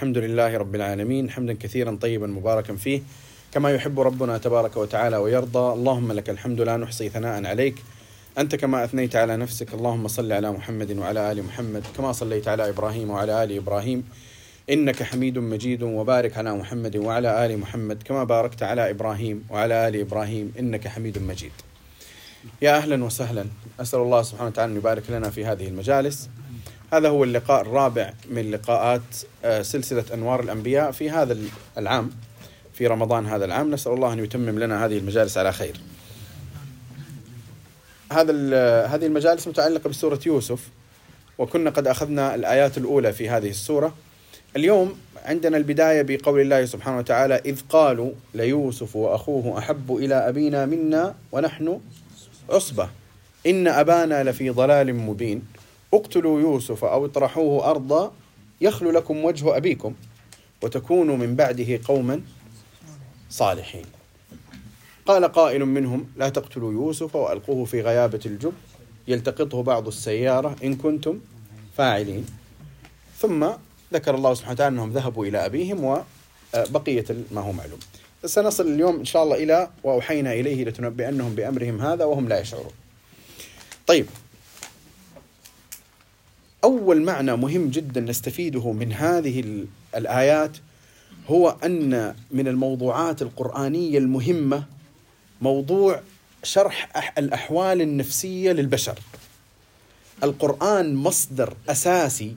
الحمد لله رب العالمين حمدا كثيرا طيبا مباركا فيه كما يحب ربنا تبارك وتعالى ويرضى. اللهم لك الحمد لا نحصي ثناء عليك. أنت كما أثنيت على نفسك اللهم صل على محمد وعلى آل محمد كما صليت على إبراهيم وعلى آل إبراهيم. إنك حميد مجيد وبارك على محمد وعلى آل محمد كما باركت على إبراهيم وعلى آل إبراهيم إنك حميد مجيد. يا أهلا وسهلا. أسأل الله سبحانه وتعالى أن يبارك لنا في هذه المجالس. هذا هو اللقاء الرابع من لقاءات آه، سلسلة أنوار الأنبياء في هذا العام في رمضان هذا العام. نسأل الله أن يتمم لنا هذه المجالس على خير. هذا هذه المجالس متعلقة بسورة يوسف وكنا قد أخذنا الآيات الأولى في هذه السورة. اليوم عندنا البداية بقول الله سبحانه وتعالى إذ قالوا ليوسف وأخوه أحب إلى أبينا منا ونحن عصبة. إن أبانا لفي ضلال مبين. اقتلوا يوسف أو اطرحوه أرضا يخل لكم وجه أبيكم وتكونوا من بعده قوما صالحين. قال قائل منهم لا تقتلوا يوسف وألقوه في غيابة الجب يلتقطه بعض السيارة إن كنتم فاعلين. ثم ذكر الله سبحانه وتعالى أنهم ذهبوا إلى أبيهم وبقية ما هو معلوم. سنصل اليوم إن شاء الله إلى وأوحينا إليه لتنبئنهم بأمرهم هذا وهم لا يشعرون. طيب أول معنى مهم جدا نستفيده من هذه الآيات هو أن من الموضوعات القرآنية المهمة موضوع شرح الأحوال النفسية للبشر. القرآن مصدر أساسي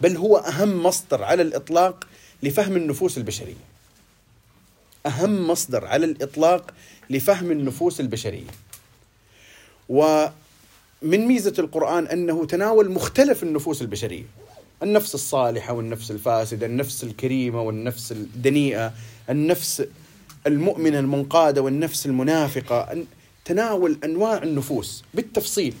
بل هو أهم مصدر على الإطلاق لفهم النفوس البشرية. أهم مصدر على الإطلاق لفهم النفوس البشرية. ومن ميزة القرآن أنه تناول مختلف النفوس البشرية. النفس الصالحة والنفس الفاسدة النفس الكريمة والنفس الدنيئة النفس المؤمنة المنقادة والنفس المنافقة. تناول أنواع النفوس بالتفصيل.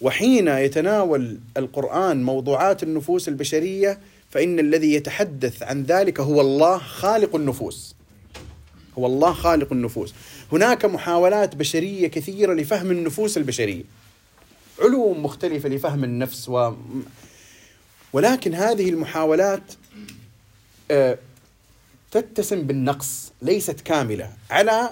وحين يتناول القرآن موضوعات النفوس البشرية فإن الذي يتحدث عن ذلك هو الله خالق النفوس. هو الله خالق النفوس. هناك محاولات بشرية كثيرة لفهم النفوس البشرية. علوم مختلفة لفهم النفس و ولكن هذه المحاولات آه، تتسم بالنقص ليست كاملة على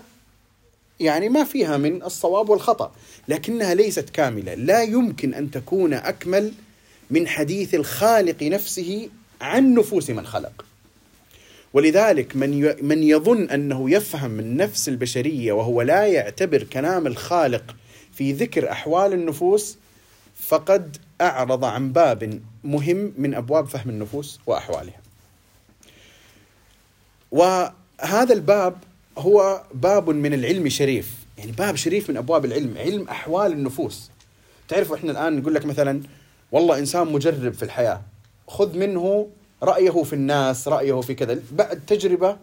يعني ما فيها من الصواب والخطأ لكنها ليست كاملة. لا يمكن أن تكون أكمل من حديث الخالق نفسه عن نفوس من خلق. ولذلك من من يظن أنه يفهم النفس البشرية وهو لا يعتبر كلام الخالق في ذكر أحوال النفوس فقد أعرض عن باب مهم من أبواب فهم النفوس وأحوالها. وهذا الباب هو باب من العلم شريف، يعني باب شريف من أبواب العلم، علم أحوال النفوس. تعرفوا إحنا الآن نقول لك مثلا والله إنسان مجرب في الحياة، خذ منه رأيه في الناس، رأيه في كذا، بعد تجربة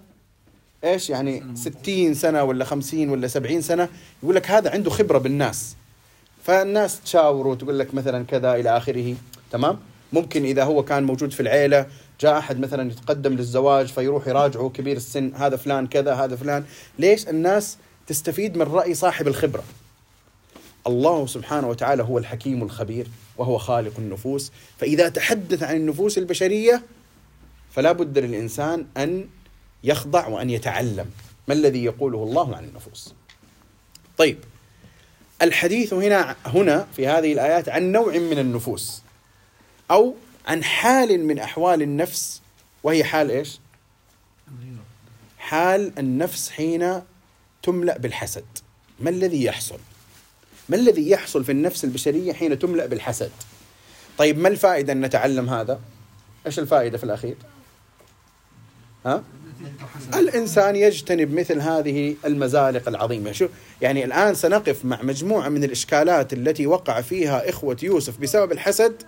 إيش يعني 60 سنة ولا 50 ولا 70 سنة يقول لك هذا عنده خبرة بالناس. فالناس تشاوره وتقول لك مثلا كذا إلى آخره، تمام؟ ممكن إذا هو كان موجود في العيلة جاء أحد مثلا يتقدم للزواج فيروح يراجعه كبير السن هذا فلان كذا هذا فلان. ليش؟ الناس تستفيد من رأي صاحب الخبرة. الله سبحانه وتعالى هو الحكيم الخبير وهو خالق النفوس. فإذا تحدث عن النفوس البشرية فلا بد للإنسان أن يخضع وأن يتعلم. ما الذي يقوله الله عن النفوس؟ طيب الحديث هنا هنا في هذه الآيات عن نوع من النفوس أو عن حال من أحوال النفس وهي حال إيش؟ حال النفس حين تملأ بالحسد. ما الذي يحصل؟ ما الذي يحصل في النفس البشرية حين تملأ بالحسد؟ طيب ما الفائدة أن نتعلم هذا؟ إيش الفائدة في الأخير؟ ها؟ الإنسان يجتنب مثل هذه المزالق العظيمة. شو؟ يعني الآن سنقف مع مجموعة من الإشكالات التي وقع فيها إخوة يوسف بسبب الحسد.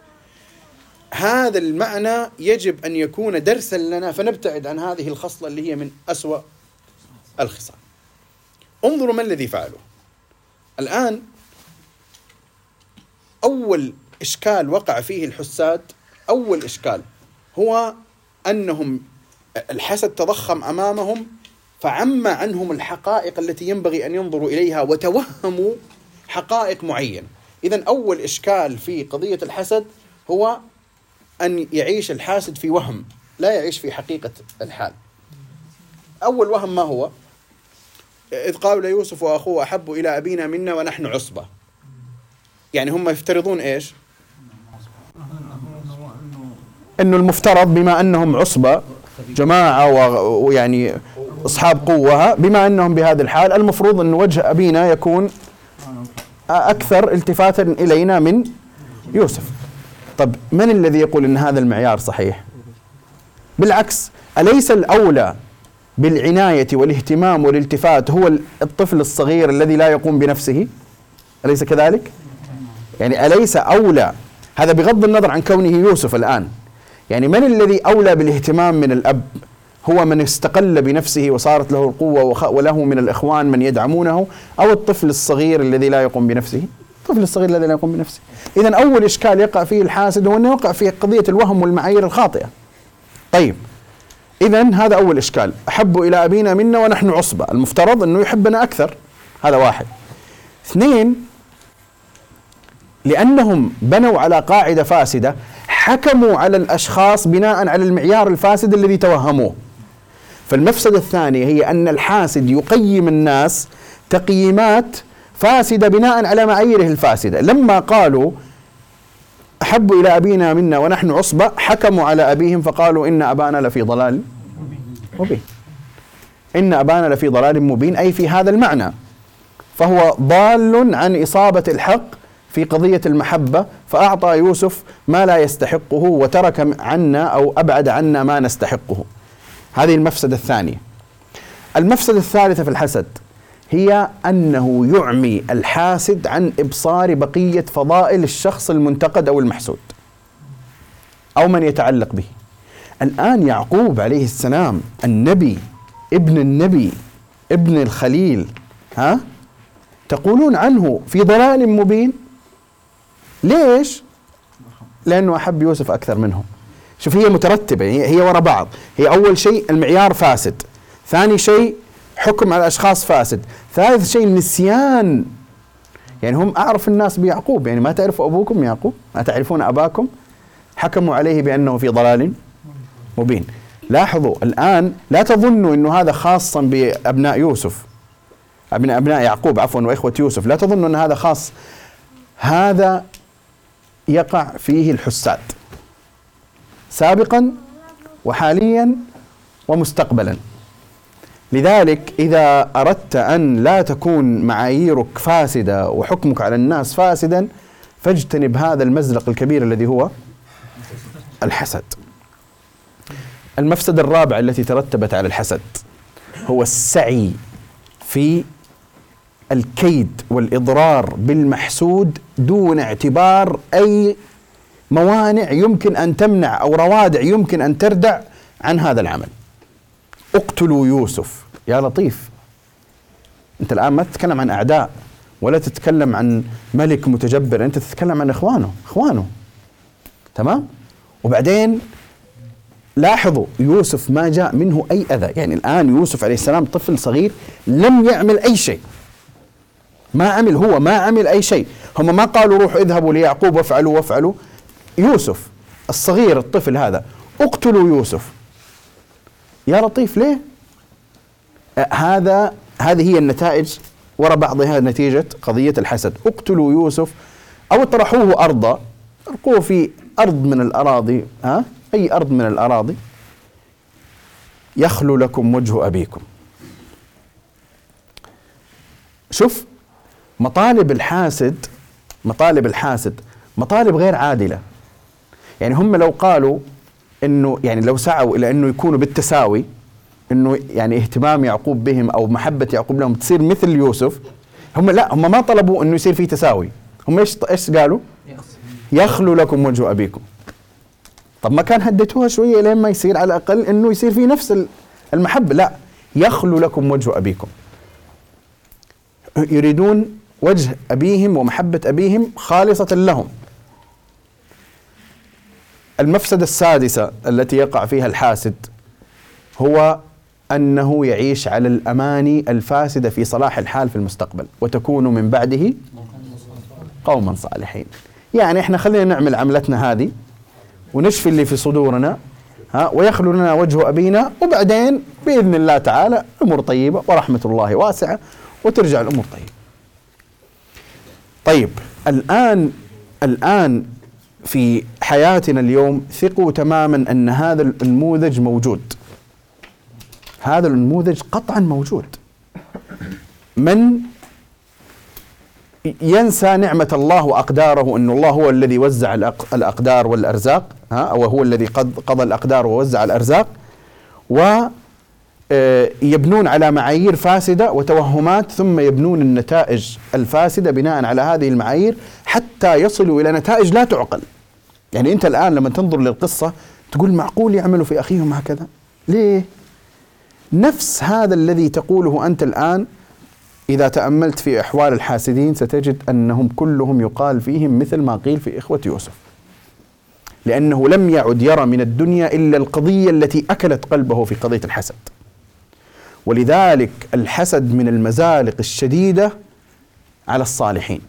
هذا المعنى يجب أن يكون درسا لنا فنبتعد عن هذه الخصلة اللي هي من أسوأ الخصال. انظروا ما الذي فعلوا الآن أول إشكال وقع فيه الحساد أول إشكال هو أنهم الحسد تضخم أمامهم فعم عنهم الحقائق التي ينبغي أن ينظروا إليها وتوهموا حقائق معينة إذا أول إشكال في قضية الحسد هو أن يعيش الحاسد في وهم لا يعيش في حقيقة الحال. أول وهم ما هو؟ إذ قالوا ليوسف وأخوه أحب إلى أبينا منا ونحن عصبة. يعني هم يفترضون إيش؟ أنه المفترض بما أنهم عصبة جماعة ويعني أصحاب قوة بما أنهم بهذه الحال المفروض أن وجه أبينا يكون أكثر التفاتا إلينا من يوسف. طب من الذي يقول أن هذا المعيار صحيح؟ بالعكس أليس الأولى بالعناية والاهتمام والالتفات هو الطفل الصغير الذي لا يقوم بنفسه؟ أليس كذلك؟ يعني أليس أولى؟ هذا بغض النظر عن كونه يوسف الآن. يعني من الذي أولى بالاهتمام من الأب؟ هو من استقل بنفسه وصارت له القوة وله من الإخوان من يدعمونه أو الطفل الصغير الذي لا يقوم بنفسه؟ الطفل الصغير الذي لا يقوم بنفسه. إذا أول إشكال يقع فيه الحاسد هو أنه يقع في قضية الوهم والمعايير الخاطئة. طيب إذا هذا أول إشكال. أحب إلى أبينا منا ونحن عصبة. المفترض أنه يحبنا أكثر. هذا واحد. اثنين لأنهم بنوا على قاعدة فاسدة حكموا على الأشخاص بناء على المعيار الفاسد الذي توهموه. فالمفسدة الثانية هي أن الحاسد يقيم الناس تقييمات فاسدة بناء على معاييره الفاسدة. لما قالوا أحب إلى أبينا منا ونحن عصبة حكموا على أبيهم فقالوا إن أبانا لفي ضلال مبين. إن أبانا لفي ضلال مبين أي في هذا المعنى. فهو ضال عن إصابة الحق في قضية المحبة فأعطى يوسف ما لا يستحقه وترك عنا أو أبعد عنا ما نستحقه. هذه المفسدة الثانية. المفسدة الثالثة في الحسد هي أنه يعمي الحاسد عن إبصار بقية فضائل الشخص المنتقد أو المحسود أو من يتعلق به. الآن يعقوب عليه السلام النبي ابن النبي ابن الخليل ها؟ تقولون عنه في ضلال مبين؟ ليش؟ لأنه أحب يوسف أكثر منهم. شوف هي مترتبة هي ورا بعض. هي أول شيء المعيار فاسد ثاني شيء حكم على الأشخاص فاسد ثالث شيء نسيان يعني هم أعرف الناس بيعقوب يعني ما تعرفوا أبوكم يعقوب ما تعرفون أباكم. حكموا عليه بأنه في ضلال مبين. لاحظوا الآن لا تظنوا أنه هذا خاصا بأبناء يوسف أبناء يعقوب عفوا وإخوة يوسف. لا تظنوا أن هذا خاص. هذا يقع فيه الحساد. سابقا وحاليا ومستقبلا. لذلك إذا أردت أن لا تكون معاييرك فاسدة وحكمك على الناس فاسدا فاجتنب هذا المزلق الكبير الذي هو الحسد. المفسدة الرابعة التي ترتبت على الحسد هو السعي في الكيد والإضرار بالمحسود دون اعتبار أي موانع يمكن أن تمنع أو روادع يمكن أن تردع عن هذا العمل. اقتلوا يوسف. يا لطيف. أنت الآن ما تتكلم عن أعداء ولا تتكلم عن ملك متجبر أنت تتكلم عن إخوانه إخوانه. تمام؟ وبعدين لاحظوا يوسف ما جاء منه أي أذى. يعني الآن يوسف عليه السلام طفل صغير لم يعمل أي شيء. ما عمل هو ما عمل أي شيء. هم ما قالوا روحوا اذهبوا ليعقوب وافعلوا وافعلوا. يوسف الصغير الطفل هذا اقتلوا يوسف. يا لطيف ليه؟ هذا هذه هي النتائج وراء بعضها نتيجة قضية الحسد. اقتلوا يوسف أو اطرحوه أرضا. القوه في أرض من الأراضي ها؟ أي أرض من الأراضي. يخلو لكم وجه أبيكم. شوف مطالب الحاسد مطالب الحاسد مطالب غير عادلة. يعني هم لو قالوا إنه يعني لو سعوا إلى إنه يكونوا بالتساوي إنه يعني اهتمام يعقوب بهم أو محبة يعقوب لهم تصير مثل يوسف هم لا هم ما طلبوا إنه يصير في تساوي. هم إيش إيش قالوا؟ يخلو لكم وجه أبيكم. طب ما كان هديتوها شوية لين ما يصير على الأقل إنه يصير في نفس المحبة. لا يخلو لكم وجه أبيكم. يريدون وجه أبيهم ومحبة أبيهم خالصة لهم. المفسدة السادسة التي يقع فيها الحاسد هو أنه يعيش على الاماني الفاسدة في صلاح الحال في المستقبل وتكون من بعده قوما صالحين. يعني إحنا خلينا نعمل عملتنا هذه ونشفي اللي في صدورنا ها ويخلو لنا وجه أبينا وبعدين بإذن الله تعالى أمور طيبة ورحمة الله واسعة وترجع الأمور طيبة. طيب الآن الآن في حياتنا اليوم ثقوا تماما أن هذا النموذج موجود. هذا النموذج قطعا موجود. من ينسى نعمة الله وأقداره أن الله هو الذي وزع الأقدار والأرزاق ها أو هو الذي قضى الأقدار ووزع الأرزاق و يبنون على معايير فاسدة وتوهمات ثم يبنون النتائج الفاسدة بناء على هذه المعايير حتى يصلوا إلى نتائج لا تعقل. يعني أنت الآن لما تنظر للقصة تقول معقول يعملوا في أخيهم هكذا؟ ليه؟ نفس هذا الذي تقوله أنت الآن إذا تأملت في أحوال الحاسدين ستجد أنهم كلهم يقال فيهم مثل ما قيل في إخوة يوسف. لأنه لم يعد يرى من الدنيا إلا القضية التي أكلت قلبه في قضية الحسد. ولذلك الحسد من المزالق الشديدة على الصالحين.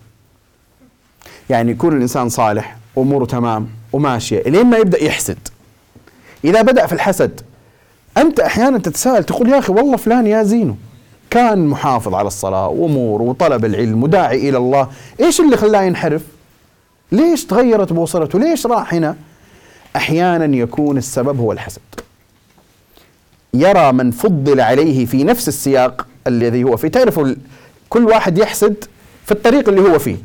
يعني يكون الإنسان صالح أموره تمام وماشية إلين ما يبدأ يحسد. إذا بدأ في الحسد أنت أحيانا تتساءل تقول يا أخي والله فلان يا زينه كان محافظ على الصلاة وأمور وطلب العلم وداعي إلى الله. إيش اللي خلاه ينحرف؟ ليش تغيرت بوصلته؟ ليش راح هنا؟ أحيانا يكون السبب هو الحسد. يرى من فضل عليه في نفس السياق الذي هو فيه. تعرفوا كل واحد يحسد في الطريق اللي هو فيه.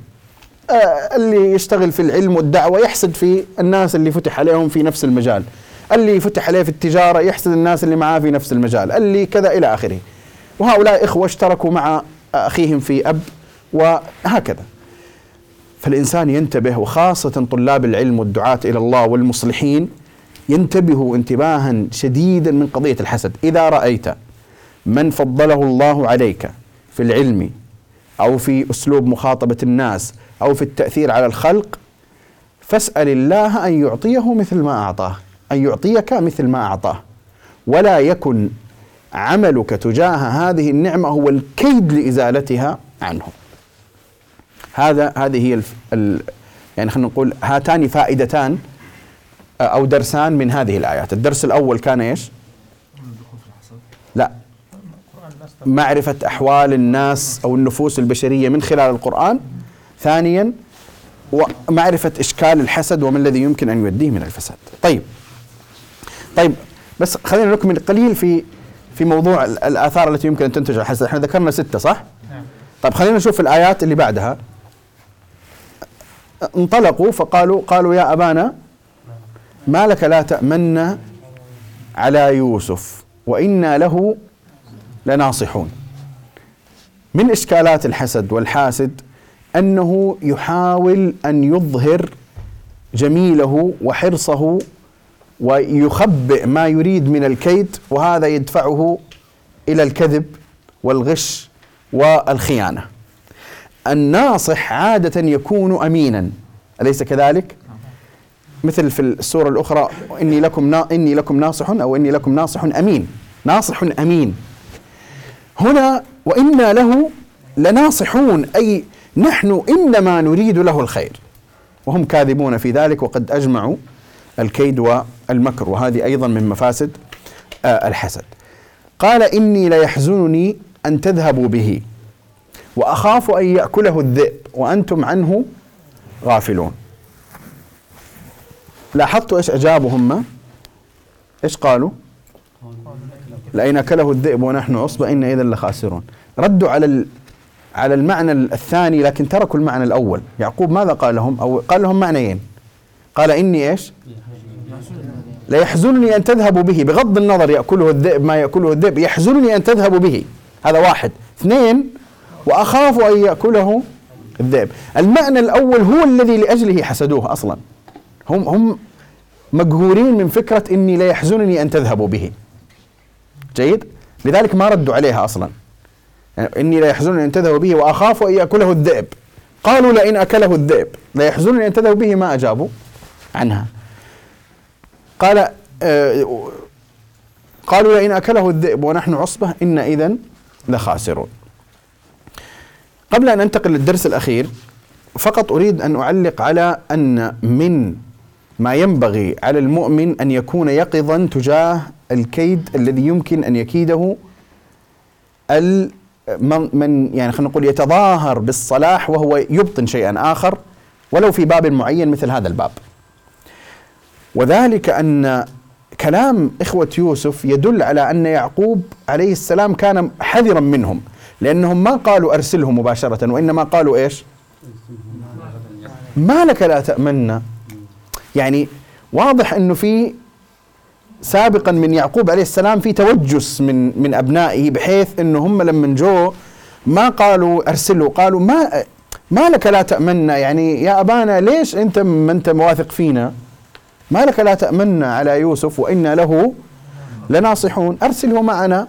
آه اللي يشتغل في العلم والدعوة يحسد في الناس اللي فتح عليهم في نفس المجال. اللي فتح عليه في التجارة يحسد الناس اللي معاه في نفس المجال. اللي كذا إلى آخره. وهؤلاء إخوة اشتركوا مع أخيهم في أب وهكذا. فالإنسان ينتبه وخاصة طلاب العلم والدعاة إلى الله والمصلحين ينتبهوا انتباها شديدا من قضية الحسد. إذا رأيت من فضله الله عليك في العلم أو في أسلوب مخاطبة الناس أو في التأثير على الخلق فاسأل الله أن يعطيه مثل ما أعطاه أن يعطيك مثل ما أعطاه. ولا يكن عملك تجاه هذه النعمة هو الكيد لإزالتها عنه. هذا هذه هي الف ال يعني خلينا نقول هاتان فائدتان أو درسان من هذه الآيات. الدرس الأول كان إيش؟ لا. معرفة أحوال الناس أو النفوس البشرية من خلال القرآن. ثانيا ومعرفة إشكال الحسد وما الذي يمكن أن يؤديه من الفساد. طيب. طيب بس خلينا نكمل قليل في في موضوع الآثار التي يمكن أن تنتج الحسد. إحنا ذكرنا ستة صح؟ نعم. طيب خلينا نشوف الآيات اللي بعدها. انطلقوا فقالوا قالوا يا أبانا ما لك لا تأمن على يوسف وإنا له لناصحون من إشكالات الحسد والحاسد أنه يحاول أن يظهر جميله وحرصه ويخبئ ما يريد من الكيد وهذا يدفعه إلى الكذب والغش والخيانة. الناصح عادة يكون امينا أليس كذلك؟ مثل في السورة الأخرى إني لكم إني لكم ناصح أو إني لكم ناصح أمين. ناصح أمين. هنا وإنا له لناصحون أي نحن إنما نريد له الخير. وهم كاذبون في ذلك وقد أجمعوا الكيد والمكر وهذه أيضا من مفاسد آه، الحسد. قال إني ليحزنني أن تذهبوا به وأخاف أن يأكله الذئب وأنتم عنه غافلون. لاحظتوا إيش اجابوا هم إيش قالوا؟ لئن أكله الذئب ونحن عصبة إنا اذا لخاسرون. ردوا على على المعنى الثاني لكن تركوا المعنى الأول. يعقوب ماذا قال لهم؟ أو قال لهم معنيين. قال إني إيش؟ لا يحزنني أن تذهبوا به. بغض النظر يأكله الذئب ما يأكله الذئب يحزنني أن تذهبوا به. هذا واحد. اثنين وأخاف أن يأكله الذئب. المعنى الأول هو الذي لأجله حسدوه أصلا. هم هم مقهورين من فكرة إني لا يحزنني أن تذهبوا به. جيد؟ لذلك ما ردوا عليها أصلا. يعني إني لا يحزنني أن تذهبوا به وأخاف أن يأكله الذئب. قالوا لئن أكله الذئب. لا يحزنني أن تذهبوا به ما أجابوا عنها. قال آه قالوا لئن أكله الذئب ونحن عصبة إن إذا لخاسرون. قبل أن أنتقل للدرس الأخير فقط أريد أن أعلق على أن من ما ينبغي على المؤمن أن يكون يقظا تجاه الكيد الذي يمكن أن يكيده من يعني خلينا نقول يتظاهر بالصلاح وهو يبطن شيئا آخر ولو في باب معين مثل هذا الباب. وذلك أن كلام إخوة يوسف يدل على أن يعقوب عليه السلام كان حذرا منهم لأنهم ما قالوا أرسله مباشرة وإنما قالوا إيش؟ ما لك لا تامنا يعني واضح أنه في سابقا من يعقوب عليه السلام في توجس من من أبنائه بحيث أنه هم لما جو ما قالوا ارسله قالوا ما ما لك لا تأمنا يعني يا أبانا ليش أنت ما أنت مواثق فينا؟ ما لك لا تأمنا على يوسف وإنا له لناصحون أرسله معنا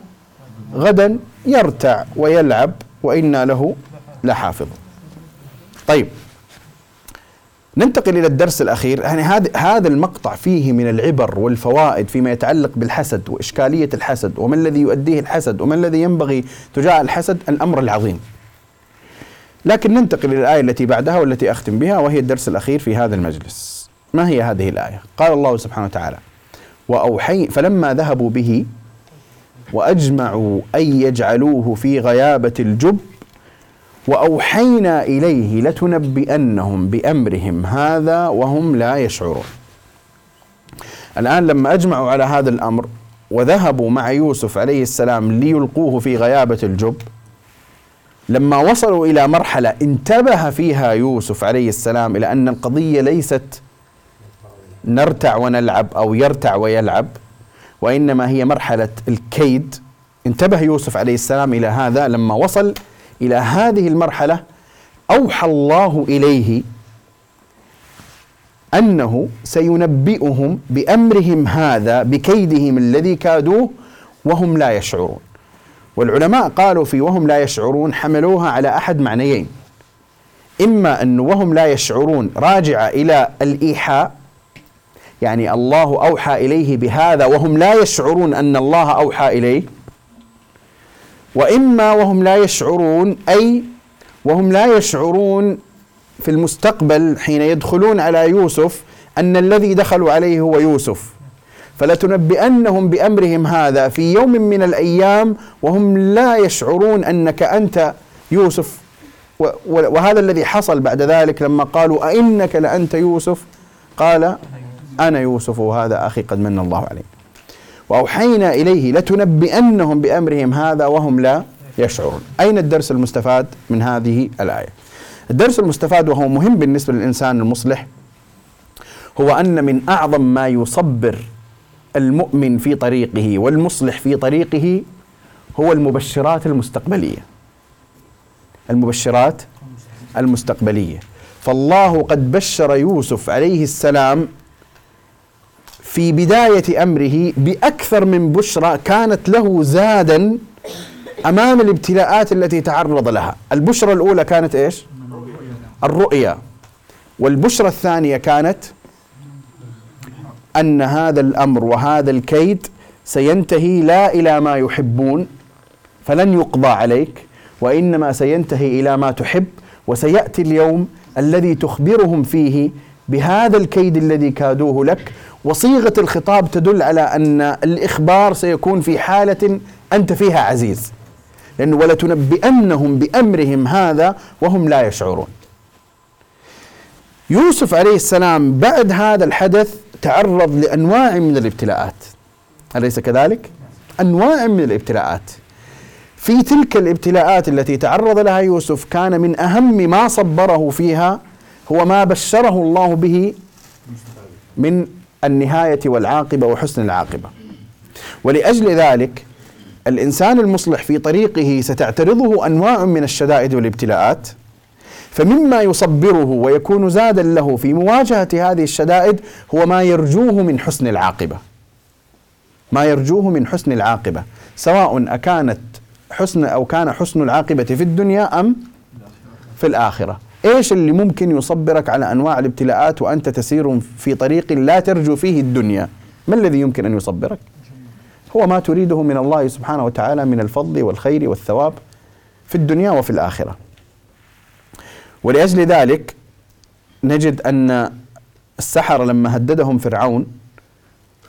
غدا يرتع ويلعب وإنا له لحافظ طيب. ننتقل إلى الدرس الأخير يعني هذا هذا المقطع فيه من العبر والفوائد فيما يتعلق بالحسد وإشكالية الحسد وما الذي يؤديه الحسد وما الذي ينبغي تجاه الحسد الأمر العظيم. لكن ننتقل إلى الآية التي بعدها والتي أختم بها وهي الدرس الأخير في هذا المجلس. ما هي هذه الآية؟ قال الله سبحانه وتعالى: واوحي فلما ذهبوا به وأجمعوا أن يجعلوه في غيابة الجب وأوحينا إليه لتنبئنهم بأمرهم هذا وهم لا يشعرون. الآن لما أجمعوا على هذا الأمر وذهبوا مع يوسف عليه السلام ليلقوه في غيابة الجب لما وصلوا إلى مرحلة انتبه فيها يوسف عليه السلام إلى أن القضية ليست نرتع ونلعب أو يرتع ويلعب وإنما هي مرحلة الكيد انتبه يوسف عليه السلام إلى هذا لما وصل إلى هذه المرحلة أوحى الله إليه أنه سينبئهم بأمرهم هذا بكيدهم الذي كادوه وهم لا يشعرون. والعلماء قالوا في وهم لا يشعرون حملوها على أحد معنيين. إما انه وهم لا يشعرون راجعه إلى الإيحاء يعني الله أوحى إليه بهذا وهم لا يشعرون أن الله أوحى إليه وإما وهم لا يشعرون أي وهم لا يشعرون في المستقبل حين يدخلون على يوسف أن الذي دخلوا عليه هو يوسف. فلتنبئنهم بأمرهم هذا في يوم من الأيام وهم لا يشعرون أنك أنت يوسف. وهذا الذي حصل بعد ذلك لما قالوا أئنك لأنت يوسف؟ قال أنا يوسف وهذا أخي قد من الله عليه. وأوحينا إليه لتنبئنهم بأمرهم هذا وهم لا يشعرون. أين الدرس المستفاد من هذه الآية؟ الدرس المستفاد وهو مهم بالنسبة للإنسان المصلح هو أن من أعظم ما يصبر المؤمن في طريقه والمصلح في طريقه هو المبشرات المستقبلية. المبشرات المستقبلية. فالله قد بشر يوسف عليه السلام في بداية أمره بأكثر من بشرى كانت له زادا أمام الابتلاءات التي تعرض لها. البشرى الأولى كانت إيش؟ الرؤيا. والبشرى الثانية كانت أن هذا الأمر وهذا الكيد سينتهي لا إلى ما يحبون فلن يقضى عليك وإنما سينتهي إلى ما تحب وسيأتي اليوم الذي تخبرهم فيه بهذا الكيد الذي كادوه لك وصيغة الخطاب تدل على أن الإخبار سيكون في حالة أنت فيها عزيز. لأنه ولتنبئنهم بأمرهم هذا وهم لا يشعرون. يوسف عليه السلام بعد هذا الحدث تعرض لأنواع من الابتلاءات. أليس كذلك؟ أنواع من الابتلاءات. في تلك الابتلاءات التي تعرض لها يوسف كان من أهم ما صبره فيها هو ما بشره الله به من النهاية والعاقبة وحسن العاقبة ولأجل ذلك الإنسان المصلح في طريقه ستعترضه أنواع من الشدائد والابتلاءات فمما يصبره ويكون زادا له في مواجهة هذه الشدائد هو ما يرجوه من حسن العاقبة. ما يرجوه من حسن العاقبة، سواء أكانت حسن أو كان حسن العاقبة في الدنيا أم في الآخرة. إيش اللي ممكن يصبرك على أنواع الابتلاءات وأنت تسير في طريق لا ترجو فيه الدنيا؟ ما الذي يمكن أن يصبرك؟ هو ما تريده من الله سبحانه وتعالى من الفضل والخير والثواب في الدنيا وفي الآخرة. ولأجل ذلك نجد أن السحرة لما هددهم فرعون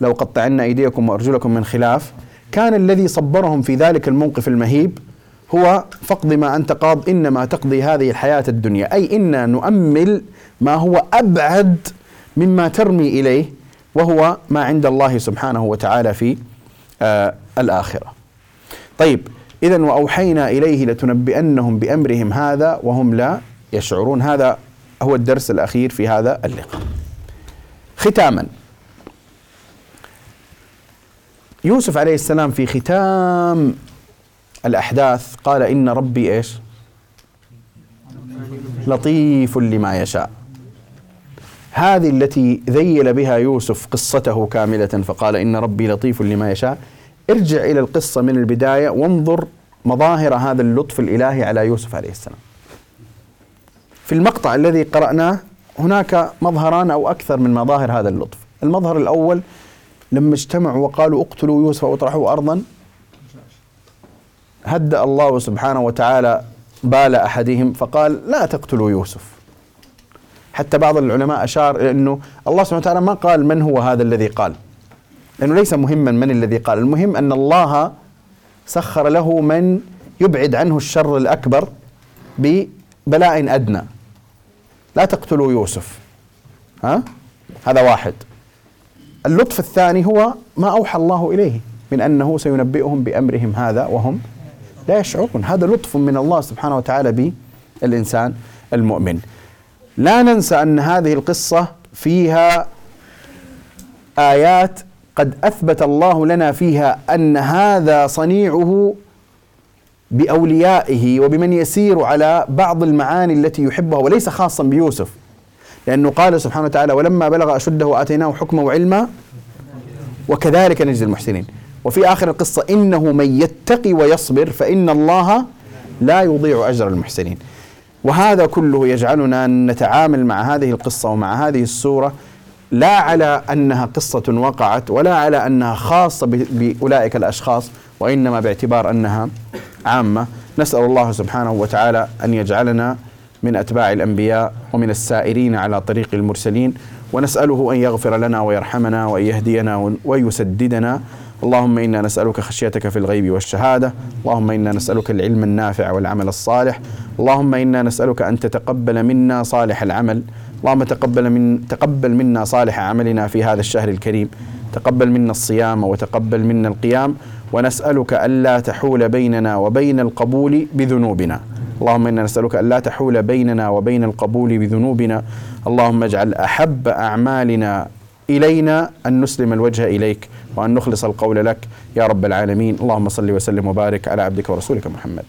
لو قطعنا أيديكم وأرجلكم من خلاف كان الذي صبرهم في ذلك الموقف المهيب هو فقد ما أنت قاض إنما تقضي هذه الحياة الدنيا. أي إنا نؤمل ما هو أبعد مما ترمي إليه وهو ما عند الله سبحانه وتعالى في آه الآخرة. طيب إذا وأوحينا إليه لتنبئنهم بأمرهم هذا وهم لا يشعرون. هذا هو الدرس الأخير في هذا اللقاء. ختاما. يوسف عليه السلام في ختام الأحداث قال إن ربي إيش؟ لطيف لما يشاء. هذه التي ذيل بها يوسف قصته كاملة فقال إن ربي لطيف لما يشاء. ارجع إلى القصة من البداية وانظر مظاهر هذا اللطف الإلهي على يوسف عليه السلام. في المقطع الذي قرأناه هناك مظهران أو أكثر من مظاهر هذا اللطف. المظهر الأول لما اجتمعوا وقالوا اقتلوا يوسف وأطرحوا أرضا هدأ الله سبحانه وتعالى بال أحدهم فقال لا تقتلوا يوسف. حتى بعض العلماء أشار إلى أنه الله سبحانه وتعالى ما قال من هو هذا الذي قال. لأنه ليس مهما من الذي قال المهم أن الله سخر له من يبعد عنه الشر الأكبر ببلاء أدنى. لا تقتلوا يوسف. ها؟ هذا واحد. اللطف الثاني هو ما أوحى الله إليه من أنه سينبئهم بأمرهم هذا وهم لا يشعرون هذا لطف من الله سبحانه وتعالى بالإنسان المؤمن. لا ننسى أن هذه القصة فيها آيات قد أثبت الله لنا فيها أن هذا صنيعه بأوليائه وبمن يسير على بعض المعاني التي يحبها وليس خاصا بيوسف. لأنه قال سبحانه وتعالى ولما بلغ أشده وآتيناه حكما وعلما وكذلك نجزي المحسنين. وفي آخر القصة إنه من يتقي ويصبر فإن الله لا يضيع أجر المحسنين. وهذا كله يجعلنا نتعامل مع هذه القصة ومع هذه السورة لا على أنها قصة وقعت ولا على أنها خاصة بأولئك الأشخاص وإنما باعتبار أنها عامة. نسأل الله سبحانه وتعالى أن يجعلنا من أتباع الأنبياء ومن السائرين على طريق المرسلين. ونسأله أن يغفر لنا ويرحمنا وأن يهدينا ويسددنا اللهم إنا نسألك خشيتك في الغيب والشهادة، اللهم إنا نسألك العلم النافع والعمل الصالح، اللهم إنا نسألك أن تتقبل منا صالح العمل، اللهم تقبل من تقبل منا صالح عملنا في هذا الشهر الكريم، تقبل منا الصيام وتقبل منا القيام، ونسألك ألا تحول بيننا وبين القبول بذنوبنا. اللهم إنا نسألك ألا تحول بيننا وبين القبول بذنوبنا، اللهم اجعل أحب أعمالنا إلينا أن نسلم الوجه إليك. وأن نخلص القول لك يا رب العالمين. اللهم صل وسلم وبارك على عبدك ورسولك محمد.